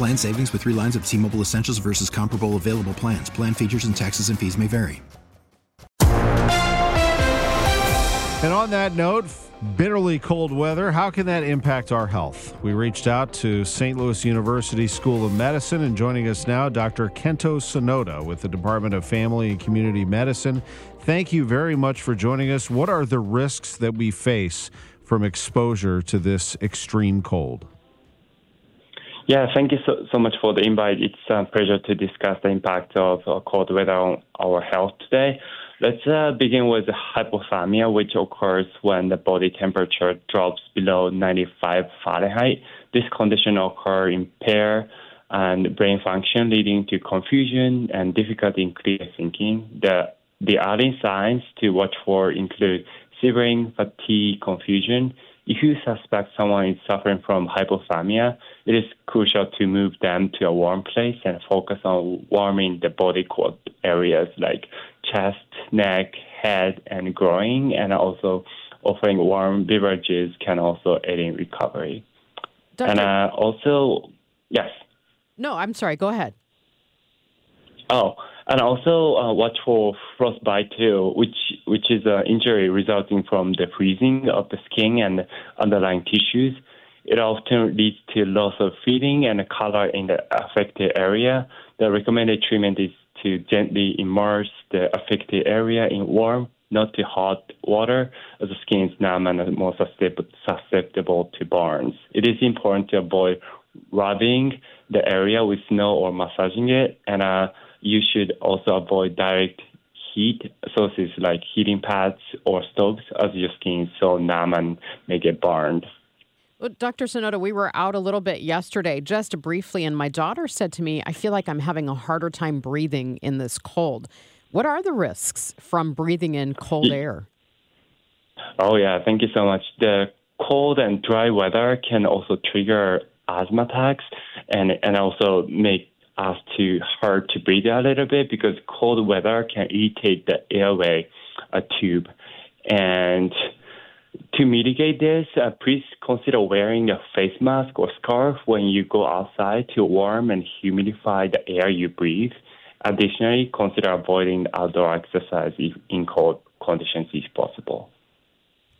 Plan savings with three lines of T Mobile Essentials versus comparable available plans. Plan features and taxes and fees may vary. And on that note, bitterly cold weather, how can that impact our health? We reached out to St. Louis University School of Medicine, and joining us now, Dr. Kento Sonoda with the Department of Family and Community Medicine. Thank you very much for joining us. What are the risks that we face from exposure to this extreme cold? Yeah, thank you so, so much for the invite. It's a pleasure to discuss the impact of cold weather on our health today. Let's uh, begin with hypothermia, which occurs when the body temperature drops below 95 Fahrenheit. This condition occurs in impair and brain function, leading to confusion and difficulty in clear thinking. The the early signs to watch for include shivering, fatigue, confusion, if you suspect someone is suffering from hypothermia, it is crucial to move them to a warm place and focus on warming the body core areas like chest, neck, head, and groin, and also offering warm beverages can also aid in recovery. Doctor, and uh, also, yes. No, I'm sorry. Go ahead. Oh, and also uh, watch for frostbite too, which which is an injury resulting from the freezing of the skin and underlying tissues. It often leads to loss of feeling and color in the affected area. The recommended treatment is to gently immerse the affected area in warm, not too hot water, as the skin is numb and more susceptible to burns. It is important to avoid rubbing the area with snow or massaging it, and uh, you should also avoid direct heat sources like heating pads or stoves as your skin is so numb and may get burned. Well, Dr. Sonoda, we were out a little bit yesterday, just briefly, and my daughter said to me, I feel like I'm having a harder time breathing in this cold. What are the risks from breathing in cold air? Oh, yeah, thank you so much. The cold and dry weather can also trigger asthma attacks and, and also make us to hard to breathe a little bit because cold weather can irritate the airway uh, tube. And to mitigate this, uh, please consider wearing a face mask or scarf when you go outside to warm and humidify the air you breathe. Additionally, consider avoiding outdoor exercise if in cold conditions if possible.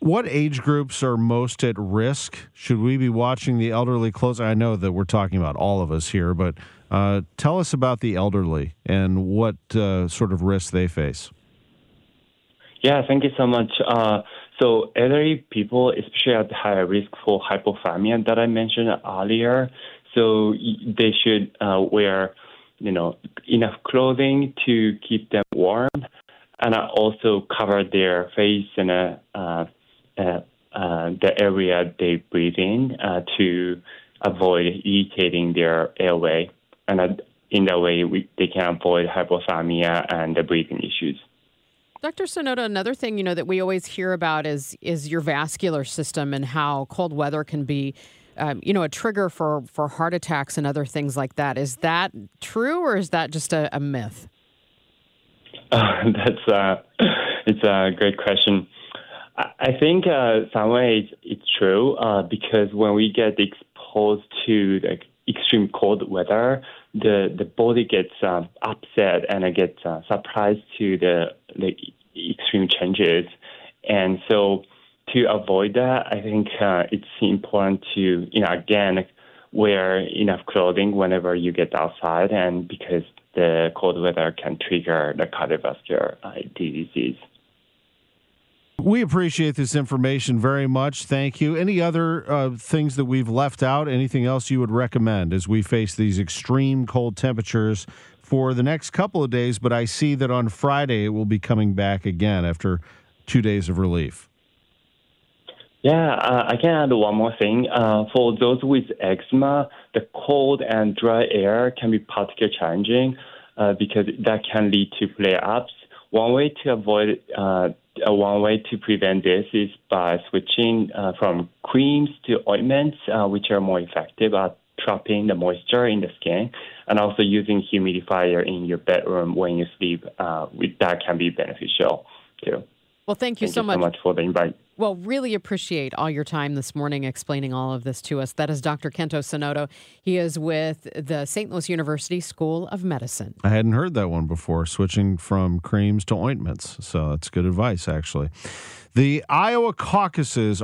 What age groups are most at risk? Should we be watching the elderly closely? I know that we're talking about all of us here, but uh, tell us about the elderly and what uh, sort of risks they face. Yeah, thank you so much. Uh, so, elderly people, especially at higher risk for hypothermia that I mentioned earlier, so they should uh, wear, you know, enough clothing to keep them warm, and also cover their face and uh, uh, the area they breathe in uh, to avoid irritating their airway. And in that way, we, they can avoid hypothermia and the breathing issues. Dr. Sonoda, another thing you know that we always hear about is is your vascular system and how cold weather can be, um, you know, a trigger for for heart attacks and other things like that. Is that true, or is that just a, a myth? Uh, that's uh, it's a great question. I think uh, some ways it's true uh, because when we get exposed to like extreme cold weather, the the body gets uh, upset and it gets uh, surprised to the the extreme changes, and so to avoid that, I think uh, it's important to you know again wear enough clothing whenever you get outside, and because the cold weather can trigger the cardiovascular uh, diseases. We appreciate this information very much. Thank you. Any other uh, things that we've left out? Anything else you would recommend as we face these extreme cold temperatures for the next couple of days? But I see that on Friday it will be coming back again after two days of relief. Yeah, uh, I can add one more thing. Uh, for those with eczema, the cold and dry air can be particularly challenging uh, because that can lead to flare ups. One way to avoid, uh, one way to prevent this is by switching uh, from creams to ointments, uh, which are more effective at trapping the moisture in the skin, and also using humidifier in your bedroom when you sleep. that can be beneficial too. Well, thank you, thank so, you much. so much for the invite. Well, really appreciate all your time this morning explaining all of this to us. That is Dr. Kento Sonoda. He is with the St. Louis University School of Medicine. I hadn't heard that one before, switching from creams to ointments. So that's good advice, actually. The Iowa caucuses.